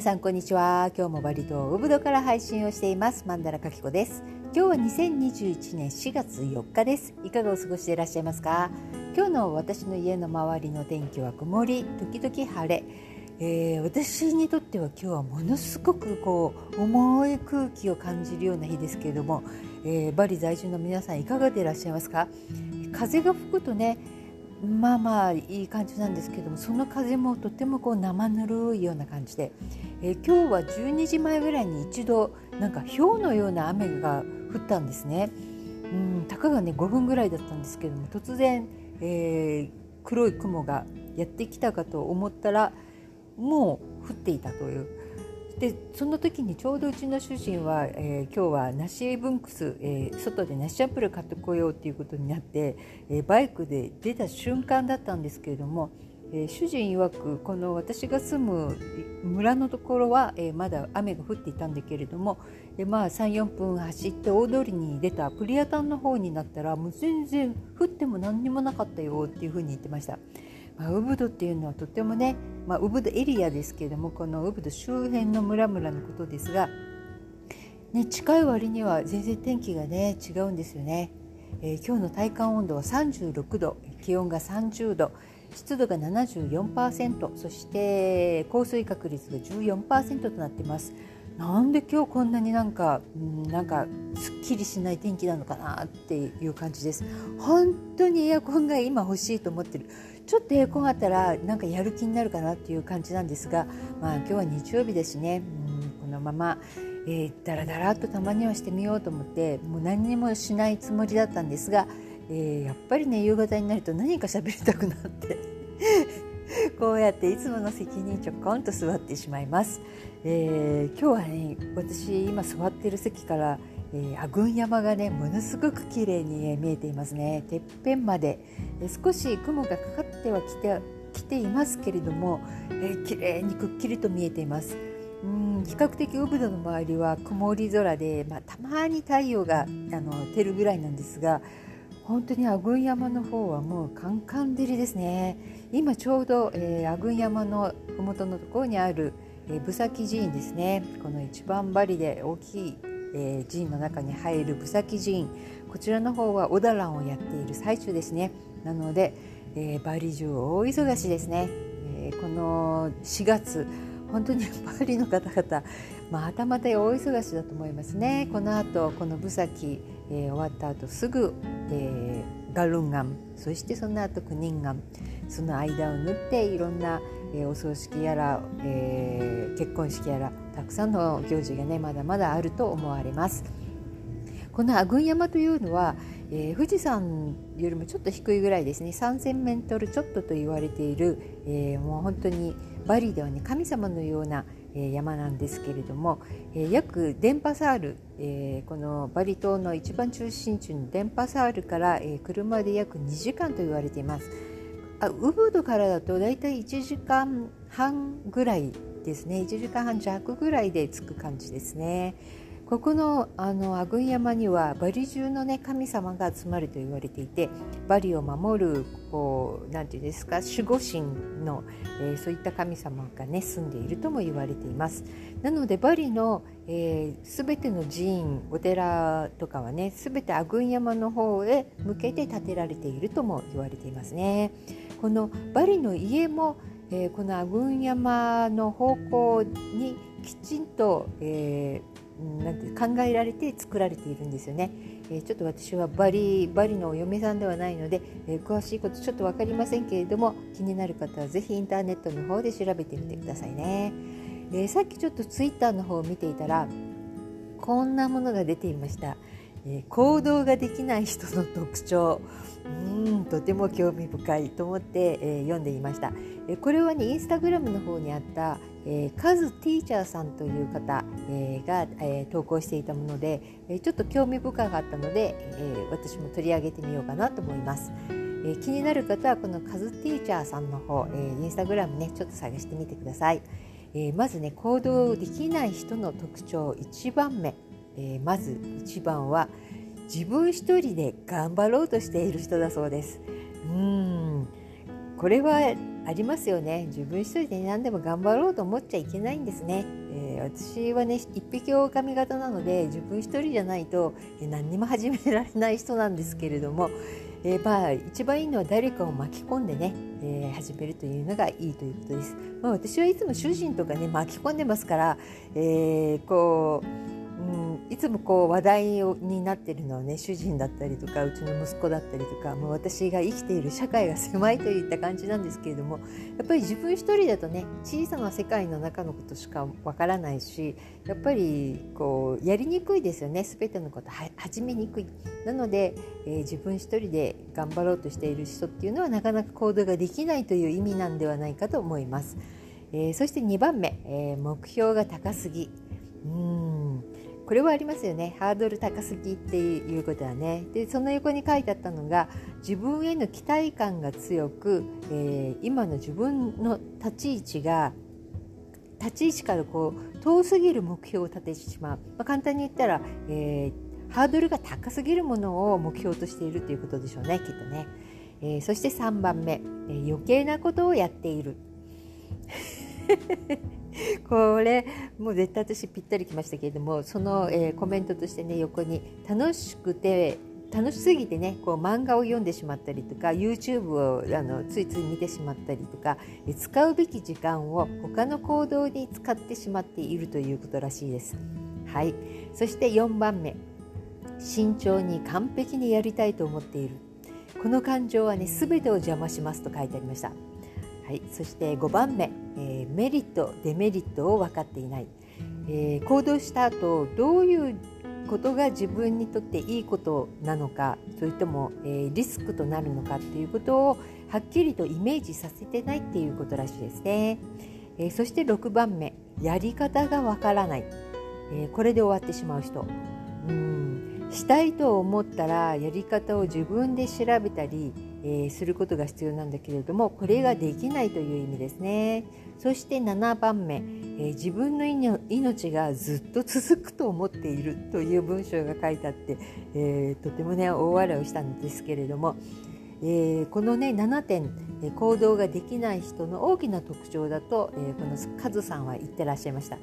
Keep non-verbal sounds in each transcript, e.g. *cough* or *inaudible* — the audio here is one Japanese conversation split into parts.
皆さんこんにちは。今日もバリ島ウブドから配信をしています。マンダラカキコです。今日は2021年4月4日です。いかがお過ごしでいらっしゃいますか？今日の私の家の周りの天気は曇り時々晴れ。えー、私にとっては今日はものすごくこう重い空気を感じるような日ですけれども、えー、バリ在住の皆さんいかがでいらっしゃいますか？風が吹くとねまあまあいい感じなんですけどもその風もとてもこう生ぬるいような感じで、え、今日は12時前ぐらいに一度なんか氷のような雨が降ったんですね。うんたかがね5分ぐらいだったんですけども突然、えー、黒い雲がやってきたかと思ったらもう降っていたというでその時にちょうどうちの主人は、えー、今日は梨ブンクス、えー、外で梨アップル買ってこようということになって、えー、バイクで出た瞬間だったんですけれども、え主人曰くこの私が住む村のところは、えまだ雨が降っていたんだけれども、えまあ、34分走って大通りに出たプリアタンの方になったらもう全然降っても何にもなかったよっていうふうに言ってました。まあ、ウブドっていうのはとてもね、まあ、ウブドエリアですけれどもこのウブド周辺の村々のことですが、ね、近い割には全然天気がね違うんですよね、えー、今日の体感温度は36度気温が30度湿度が74%そして降水確率が14%となっています。なんで今日こんなになんか、なんかすっきりしない天気なのかなっていう感じです。本当にエアコンが今欲しいと思ってる。ちょっとエアコンあったらなんかやる気になるかなっていう感じなんですが、まあ、今日は日曜日ですね、このまま、えー、だらだらっとたまにはしてみようと思ってもう何にもしないつもりだったんですが、えー、やっぱりね夕方になると何か喋りたくなって *laughs* こうやっていつもの席にちょこんと座ってしまいます。えー、今日はね私今座ってる席から、えー、阿群山がねものすごく綺麗に見えていますね。てっぺんまで、えー、少し雲がかかってはきてきていますけれども、えー、綺麗にくっきりと見えています。うん比較的ウブドの周りは曇り空で、まあ、たまに太陽があの照るぐらいなんですが本当に阿群山の方はもうカンカン照りですね。今ちょうど、えー、阿群山の麓のところにあるえー、ブサキ寺院ですね。この一番バリで大きい、えー、寺院の中に入るブサキ寺院。こちらの方はオダランをやっている最中ですね。なので、えー、バリ中大忙しですね、えー、この4月本当に *laughs* バリの方々またまた大忙しだと思いますね。この後このブサキ、えー、終わった後すぐ、えー、ガルンガンそしてその後クニンガンその間を縫っていろんなえー、お葬式やら、えー、結婚式やらたくさんの行事がねまだまだあると思われます。この阿群山というのは、えー、富士山よりもちょっと低いぐらいですね。3000メートルちょっとと言われている、えー、もう本当にバリではね神様のような、山なんですけれども、えー、約電波サール、えー、このバリ島の一番中心地の電波サールから、えー、車で約2時間と言われています。あウブドからだと大体1時間半ぐらいですね1時間半弱ぐらいで着く感じですねここのあのアグン山にはバリ中の、ね、神様が集まると言われていてバリを守るこうなんていうんですか守護神の、えー、そういった神様が、ね、住んでいるとも言われていますなのでバリの、えー、ての寺院お寺とかはね全てアグン山の方へ向けて建てられているとも言われていますね。このバリの家も、えー、このアグン山の方向にきちんと、えー、なんて考えられて作られているんですよね。えー、ちょっと私はバリバリのお嫁さんではないので、えー、詳しいことちょっと分かりませんけれども気になる方は是非インターネットの方で調べてみてくださいね。でさっきちょっとツイッターの方を見ていたらこんなものが出ていました。え、行動ができない人の特徴。うんとても興味深いと思って、えー、読んでいました、え、これはねインスタグラムの方にあった、えー、カズティーチャーさんという方、えー、が、え、投稿していたもので、え、ちょっと興味深かったので、え、私も取り上げてみようかなと思います、え、気になる方はこのカズティーチャーさんの方、えー、インスタグラムねちょっと探してみてください、え、まずね行動できない人の特徴1番目。えー、まず一番は自分一人で頑張ろうとしている人だそうです。うん。これはありますよね。自分一人で何でも頑張ろうと思っちゃいけないんですね、えー、私はね一匹狼型なので自分一人じゃないと何にも始められない人なんですけれども、えー、まあ一番いいのは誰かを巻き込んでね、えー、始めるというのがいいということです、まあ、私はいつも主人とかね巻き込んでますから、えこううんいつもこう話題になってるのはね主人だったりとかうちの息子だったりとか、もう私が生きている社会が狭いといった感じなんですけれどもやっぱり自分一人だとね小さな世界の中のことしかわからないしやっぱりこうやりにくいですよね全てのこと始めにくい。なので、えー、自分一人で頑張ろうとしている人っていうのはなかなか行動ができないという意味なんではないかと思います。えー、そして2番目、えー、目標が高すぎ。うんこれはありますよね。ハードル高すぎっていうことはね。でその横に書いてあったのが自分への期待感が強く、えー、今の自分の立ち位置が立ち位置からこう遠すぎる目標を立ててしまう、まあ、簡単に言ったら、えー、ハードルが高すぎるものを目標としているということでしょうねきっとね、えー、そして3番目、えー、余計なことをやっている。*laughs* これもう絶対私ぴったりきましたけれどもその、えー、コメントとしてね横に楽しくて楽しすぎてねこう漫画を読んでしまったりとか YouTube をあのついつい見てしまったりとか使うべき時間を他の行動に使ってしまっているということらしいです。はい、そして4番目。慎重に完璧にやりたいと思っている。この感情はね全てを邪魔しますと書いてありました。はい、そして5番目、えー、メリットデメリットを分かっていない、えー、行動した後どういうことが自分にとっていいことなのかそれとも、えー、リスクとなるのかっていうことをはっきりとイメージさせてないっていうことらしいですね、えー、そして6番目。やり方がわからない、えー、これで終わってしまう人。うん。したいと思ったらやり方を自分で調べたりえー、することが必要なんだけれどもこれができないという意味ですねそして7番目、えー、自分の命がずっと続くと思っているという文章が書いてあって、えー、とてもね大笑いをしたんですけれども、えこのね7点行動ができない人の大きな特徴だと、えこのカズさんは言ってらっしゃいました。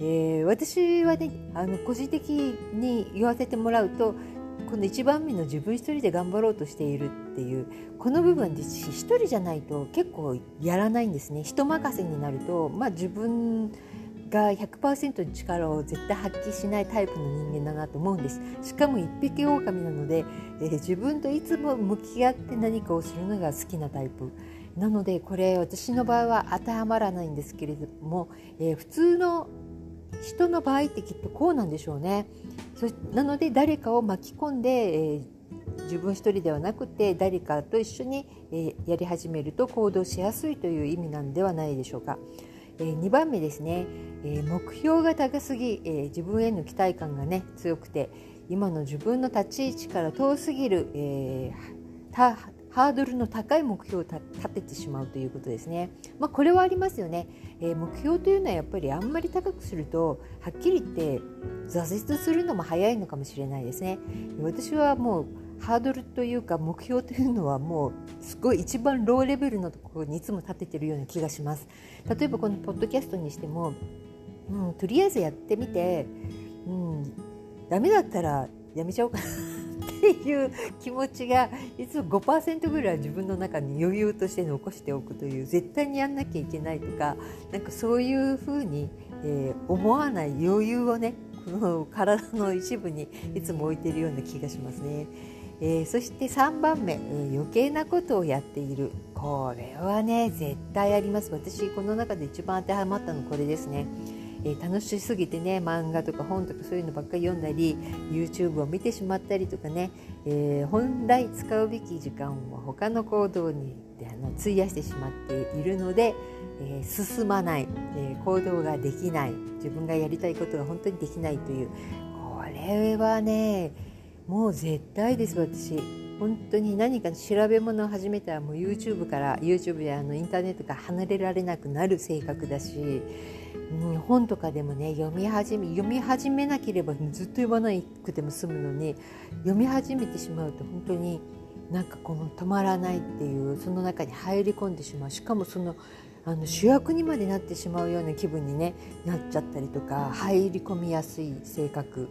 えー、私はねあの個人的に言わせてもらうとこの1番目の自分一人で頑張ろうとしているっていうこの部分で一人じゃないと結構やらないんですね。人任せになると、まあ、自分が100%の力を絶対発揮しないタイプの人間だなと思うんです。しかも一匹狼なので、えー、自分といつも向き合って何かをするのが好きなタイプ。なのでこれ私の場合は当てはまらないんですけれども、えー、普通の人の場合ってきっとこうなんでしょうね。そなので誰かを巻き込んで、えー、自分一人ではなくて誰かと一緒に、えー、やり始めると行動しやすいという意味なんではないでしょうか。えー、2番目ですね、え目標が高すぎ、え自分への期待感がね強くて今の自分の立ち位置から遠すぎる、えハードルの高い目標を立ててしまうということですね。まあ、これはありますよね、えー、目標というのはやっぱりあんまり高くするとはっきり言って挫折するのも早いのかもしれないですね。私はもうハードルというか目標というのはもうすごい一番ローレベルのところにいつも立ててるような気がします。例えばこのポッドキャストにしても、うん、とりあえずやってみて、うん、ダメだったらやめちゃおうかなっていう気持ちがいつも5%ぐらいは自分の中に余裕として残しておくという絶対にやんなきゃいけないとかなんかそういうふうに、えー、思わない余裕をねこの体の一部にいつも置いているような気がしますね。えー、そして3番目、え、余計なことをやっているこれはね絶対あります私この中で一番当てはまったのこれですね。えー、楽しすぎてね漫画とか本とかそういうのばっかり読んだり YouTube を見てしまったりとかね、えー、本来使うべき時間を他の行動にあの費やしてしまっているので、えー、進まない、え行動ができない自分がやりたいことが本当にできないというこれはねもう絶対です私。本当に何か調べ物を始めたらもう YouTube から YouTube やあのインターネットから離れられなくなる性格だしうん、本とかでもね読み始め読み始めなければずっと読まなくても済むのに読み始めてしまうと本当になんかこの止まらないっていうその中に入り込んでしまう。しかもそのあの主役にまでなってしまうような気分に、ね、なっちゃったりとか入り込みやすい性格。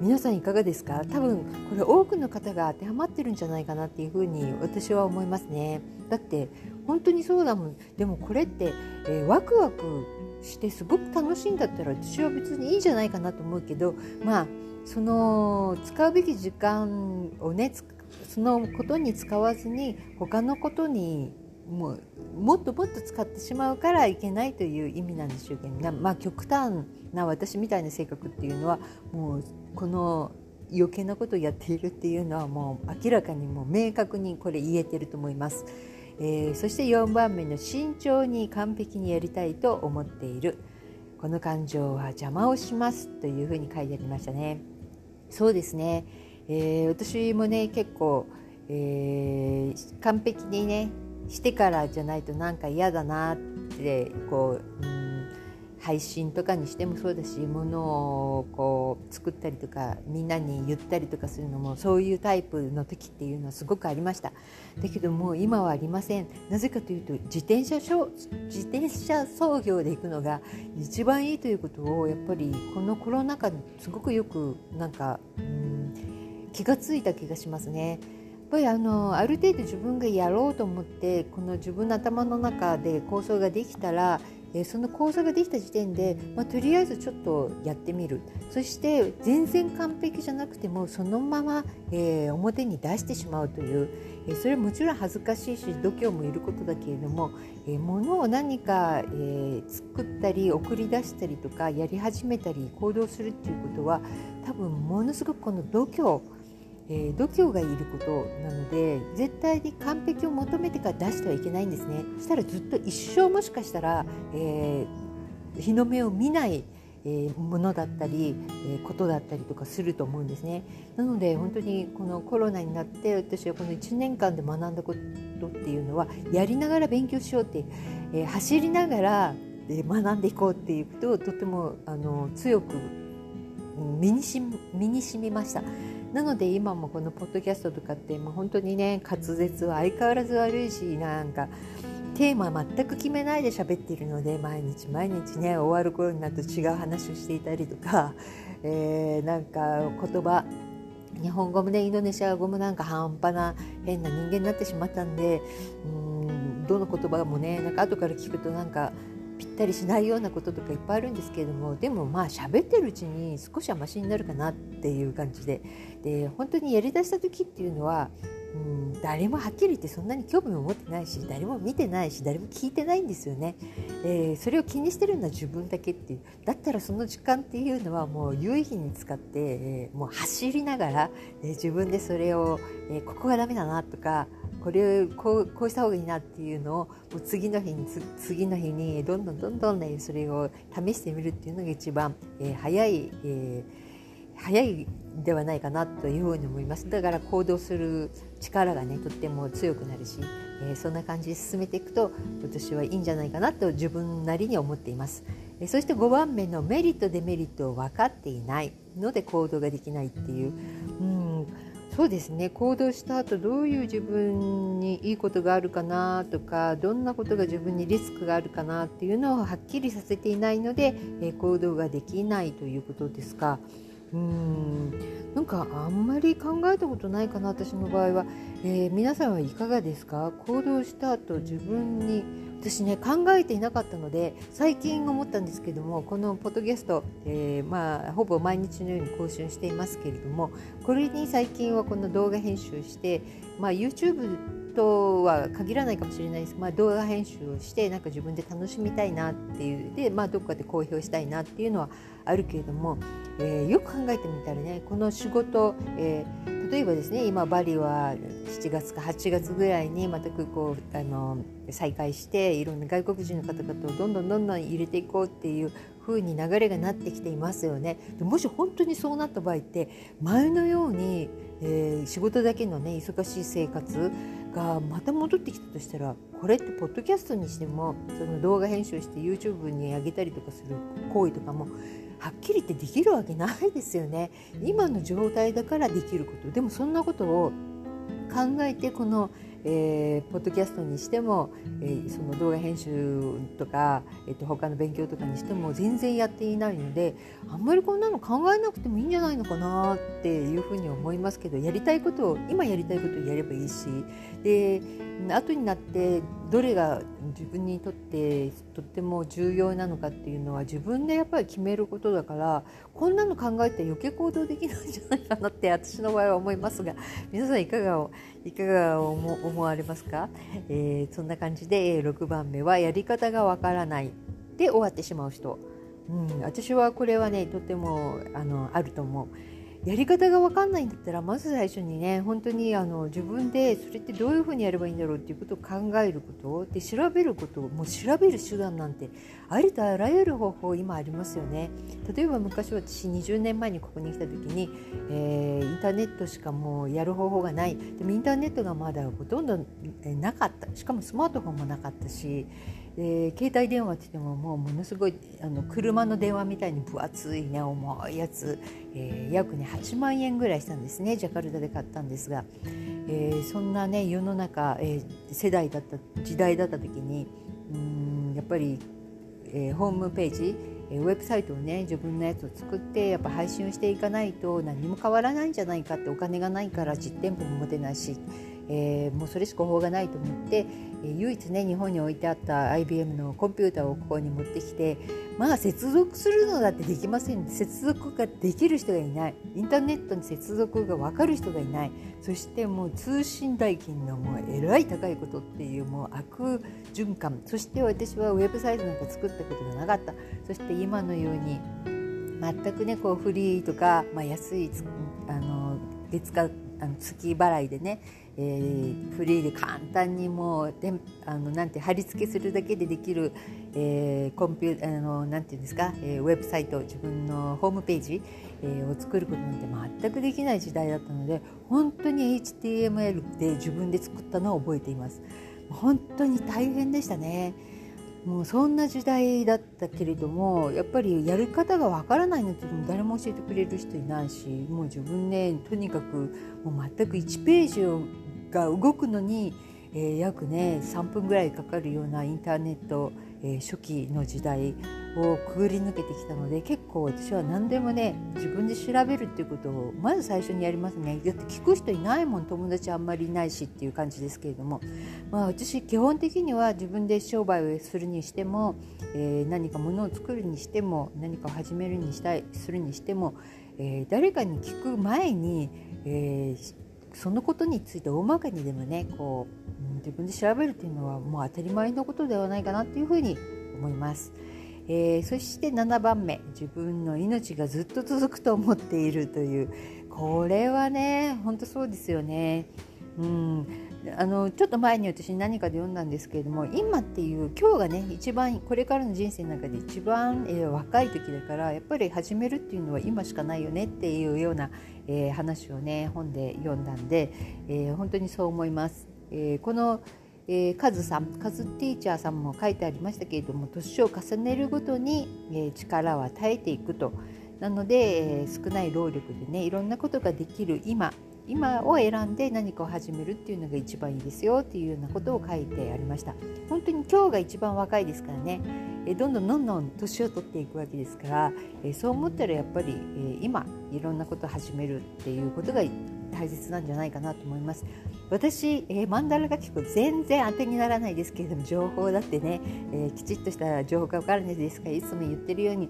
皆さんいかがですか？多分これ多くの方が当てはまってるんじゃないかなっていうふうに私は思いますね。だって本当にそうだもん。でもこれって、えー、ワクワクしてすごく楽しいんだったら私は別にいいんじゃないかなと思うけどまあその使うべき時間をねそのことに使わずに他のことにもうもっともっと使ってしまうからいけないという意味なんでしょうけど、まあ、極端な私みたいな性格っていうのはもうこの余計なことをやっているっていうのはもう明らかにもう明確にこれ言えてると思います。えー、そして4番目の慎重に完璧にやりたいと思っているこの感情は邪魔をしますというふうに書いてありましたね。そうですね、えー、私もね結構、えー、完璧にねしてからじゃないとなんか嫌だなってこう、うん、配信とかにしてもそうだしものをこう作ったりとかみんなに言ったりとかするのもそういうタイプの時っていうのはすごくありましただけどもう今はありませんなぜかというと自転車自転車操業で行くのが一番いいということをやっぱりこのコロナ禍ですごくよくなんか、うん、気がついた気がしますね。ぱりあのある程度自分がやろうと思ってこの自分の頭の中で構想ができたらえその構想ができた時点で、まあ、とりあえずちょっとやってみる。そして全然完璧じゃなくてもそのまま、えー、表に出してしまうという、えー、それはもちろん恥ずかしいし度胸もいることだけれども、えー、物を何か、え作ったり送り出したりとかやり始めたり行動するっていうことは多分ものすごくこの度胸えー、度胸がいることなので絶対に完璧を求めてから出してはいけないんですねそしたらずっと一生もしかしたら、えー、日の目を見ないえものだったり、えことだったりとかすると思うんですね。なので本当にこのコロナになって私はこの1年間で学んだことっていうのはやりながら勉強しようって、え走りながら学んでいこうっていうことをとてもあの強く身にし身に染みました。なので今もこのポッドキャストとかってもう本当にね滑舌は相変わらず悪いしなんかテーマ全く決めないで喋っているので毎日毎日ね終わる頃になると違う話をしていたりとか、*laughs* えー、なんか言葉日本語もねインドネシア語もなんか半端な変な人間になってしまったんでうんどの言葉もねなんか後から聞くとなんかぴったりしないようなこととかいっぱいあるんですけれどもでもまあ喋ってるうちに少しはマシになるかなっていう感じで。で本当にやりだした時っていうのはうん、誰もはっきり言ってそんなに興味も持ってないし誰も見てないし誰も聞いてないんですよね、えー、それを気にしてるのは自分だけっていう。だったらその時間っていうのはもう有意義に使って、えー、もう走りながら、えー、自分でそれを、えここがダメだなとかこれこうこうした方がいいなっていうのをもう次の日に次の日にどんどんどんどんねそれを試してみるっていうのが一番、えー、早い、えー、早いではないかなというふうに思います。だから行動する力がねとっても強くなるし、えー、そんな感じで進めていくと私はいいんじゃないかなと自分なりに思っています、そして5番目のメリットデメリットを分かっていないので行動ができないっていうそうですね。行動した後どういう自分にいいことがあるかなとかどんなことが自分にリスクがあるかなっていうのをはっきりさせていないので、え行動ができないということですか。うん。なんかあんまり考えたことないかな私の場合は、えー、皆さんはいかがですか？行動した後自分に私ね考えていなかったので最近思ったんですけどもこのポッドキャスト、えー、まあ、ほぼ毎日のように更新していますけれどもこれに最近はこの動画編集して、まあ、YouTube とは限らないかもしれないです、まあ、動画編集をしてなんか自分で楽しみたいなっていうで、まあ、どっかで公表したいなっていうのはあるけれども、えー、よく考えてみたらねこの仕事、えー、例えばですね今バリは7月か8月ぐらいにまた空港あの再開していろんな外国人の方々をどんどんどんどん入れていこうっていう風に流れがなってきていますよね。もし本当にそうなった場合って前のように、えー、仕事だけのね忙しい生活がまた戻ってきたとしたらこれってポッドキャストにしてもその動画編集して YouTube に上げたりとかする行為とかもはっきり言ってできるわけないですよね。今の状態だからできること。でもそんなことを考えてこのえー、ポッドキャストにしても、えー、その動画編集とか、えーと、他の勉強とかにしても全然やっていないのであんまりこんなの考えなくてもいいんじゃないのかなっていうふうに思いますけどやりたいことを今やりたいことをやればいいしで後になってどれが自分にとってとっても重要なのかっていうのは自分でやっぱり決めることだからこんなの考えて余計行動できないんじゃないかなって *laughs* 私の場合は思いますが皆さんいかがいかが思われますか、えー、そんな感じで6番目はやり方がわからないで終わってしまう人、うん、私はこれはねとてもあのあると思う。やり方が分かんないんだったらまず最初にね本当にあの自分でそれってどういうふうにやればいいんだろうっていうことを考えることで調べることもう調べる手段なんてありとあらゆる方法今ありますよね。例えば昔私20年前にここに来た時に、えー、インターネットしかもうやる方法がない。でもインターネットがまだほとんどなかった。しかもスマートフォンもなかったしで携帯電話って言ってももうものすごいあの車の電話みたいに分厚いね重いやつ、えー、約ね8万円ぐらいしたんですねジャカルタで買ったんですが、えー、そんなね世の中、えー、世代だった時代だった時にうんやっぱり、えー、ホームページウェブサイトをね自分のやつを作ってやっぱ配信をしていかないと何も変わらないんじゃないかってお金がないから実店舗も持てないしえー、もうそれしか方法がないと思って、えー、唯一ね日本に置いてあった IBM のコンピューターをここに持ってきてまあ接続するのだってできません。接続ができる人がいない。インターネットに接続が分かる人がいない。そしてもう通信代金がもうえらい高いことっていうもう悪循環。そして私はウェブサイトなんか作ったことがなかった。そして今のように全くねこうフリーとか、まあ、安いあの月間あの月払いでねえー、フリーで簡単にもうであのなんて貼り付けするだけでできる、えー、コンピュあのなんていうんですか、えー、ウェブサイト自分のホームページ、えー、を作ることなんて全くできない時代だったので本当に HTML で自分で作ったのを覚えています。本当に大変でしたね。もうそんな時代だったけれどもやっぱりやり方がわからないのって誰も教えてくれる人いないしもう自分、ね、とにかくもう全く1ページが動くのに、えー、約ね3分ぐらいかかるようなインターネット、えー、初期の時代をくぐり抜けてきたので結構私は何でもね自分で調べるっていうことをまず最初にやりますね。だって聞く人いないもん。友達あんまりいないしっていう感じですけれども。まあ私基本的には自分で商売をするにしても、えー、何か物を作るにしても何かを始めるにしたいするにしても、えー、誰かに聞く前に、えー、そのことについて大まかにでもねこう自分で調べるっていうのはもう当たり前のことではないかなっていうふうに思います。えー、そして7番目自分の命がずっと続くと思っているというこれはね本当そうですよね。うんあのちょっと前に私何かで読んだんですけれども今っていう今日がね一番これからの人生の中で一番、えー、若い時だからやっぱり始めるっていうのは今しかないよねっていうような、えー、話をね本で読んだんで、えー、本当にそう思います。えこのえー、カズさんカズティーチャーさんも書いてありましたけれども年を重ねるごとに、えー、力は耐えていくと。なので、えー、少ない労力でねいろんなことができる今今を選んで何かを始めるっていうのが一番いいですよっていうようなことを書いてありました。本当に今日が一番若いですからねえどんどんどんどん年を取っていくわけですからえそう思ったらやっぱりえ今いろんなことを始めるっていうことが大切なんじゃないかなと思います私、えー、マンダラが結構全然当てにならないですけれども情報だってね、えー、きちっとした情報が分からないですかいつも言ってるように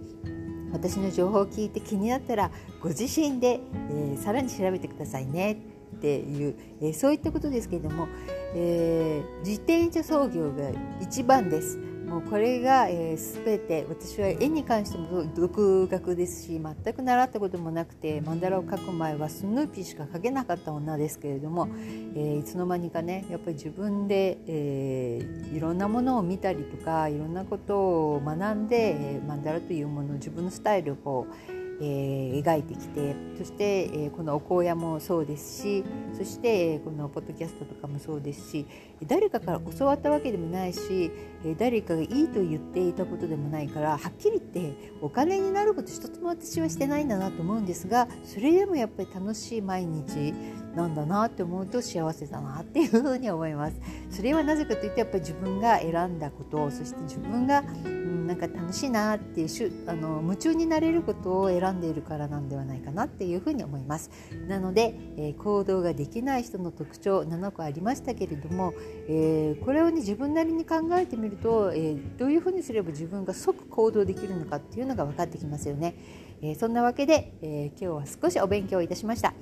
私の情報を聞いて気になったらご自身で、えー、さらに調べてくださいねっていう、えー、そういったことですけれども、えー、自転車操業が一番です。もうこれが、えー、全て私は絵に関しても独学ですし全く習ったこともなくてマンダラを描く前はスヌーピーしか描けなかった女ですけれども、えー、いつの間にかねやっぱり自分で、えー、いろんなものを見たりとかいろんなことを学んで、えー、マンダラというものを自分のスタイルをこうえー、描いてきてそして、えー、このお香屋もそうですしそして、えー、このポッドキャストとかもそうですし誰かから教わったわけでもないし、え誰かがいいと言っていたことでもないからはっきり言ってお金になること一つも私はしてないんだなと思うんですがそれでもやっぱり楽しい毎日。なんだなって思うと幸せだなっていうふうに思います。*laughs* それはなぜかというとやっぱり自分が選んだことそして自分が、うん、なんか楽しいなっていうしゅあの夢中になれることを選んでいるからなんではないかなっていうふうに思います。なので、えー、行動ができない人の特徴7個ありましたけれども、えー、これをね自分なりに考えてみると、えー、どういうふうにすれば自分が即行動できるのかっていうのが分かってきますよね、えそんなわけで、え今日は少しお勉強いたしました。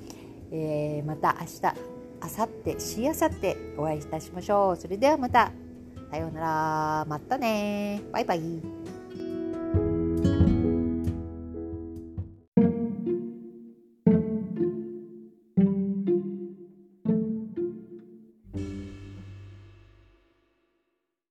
えー、また明日明後日しあさってお会いいたしましょう。それではまた。さようなら。またねバイバイ。